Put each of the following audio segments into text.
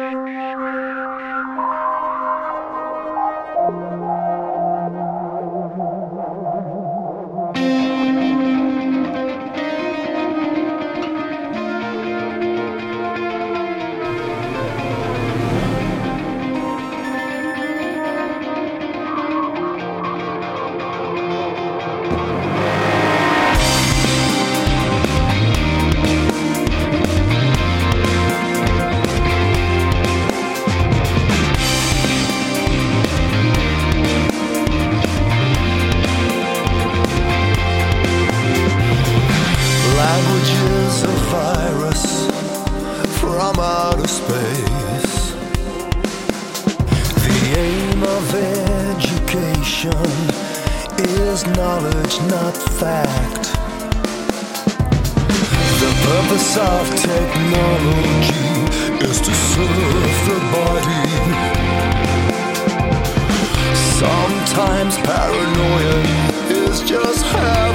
是不是？Information is knowledge, not fact. The purpose of technology is to serve the body. Sometimes paranoia is just half.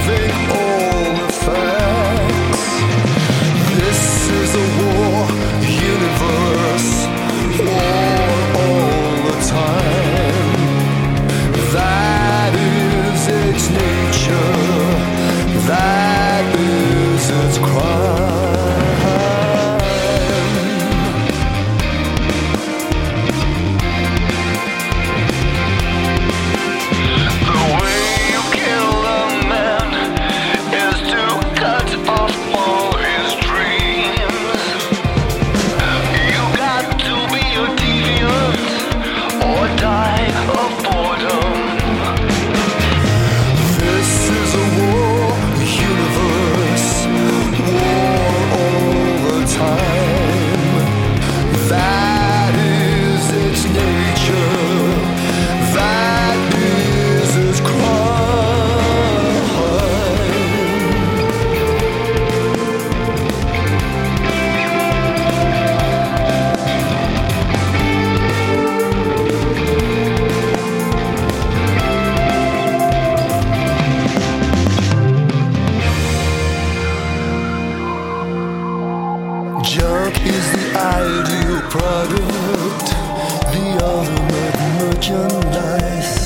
Junk is the ideal product, the ultimate merchandise.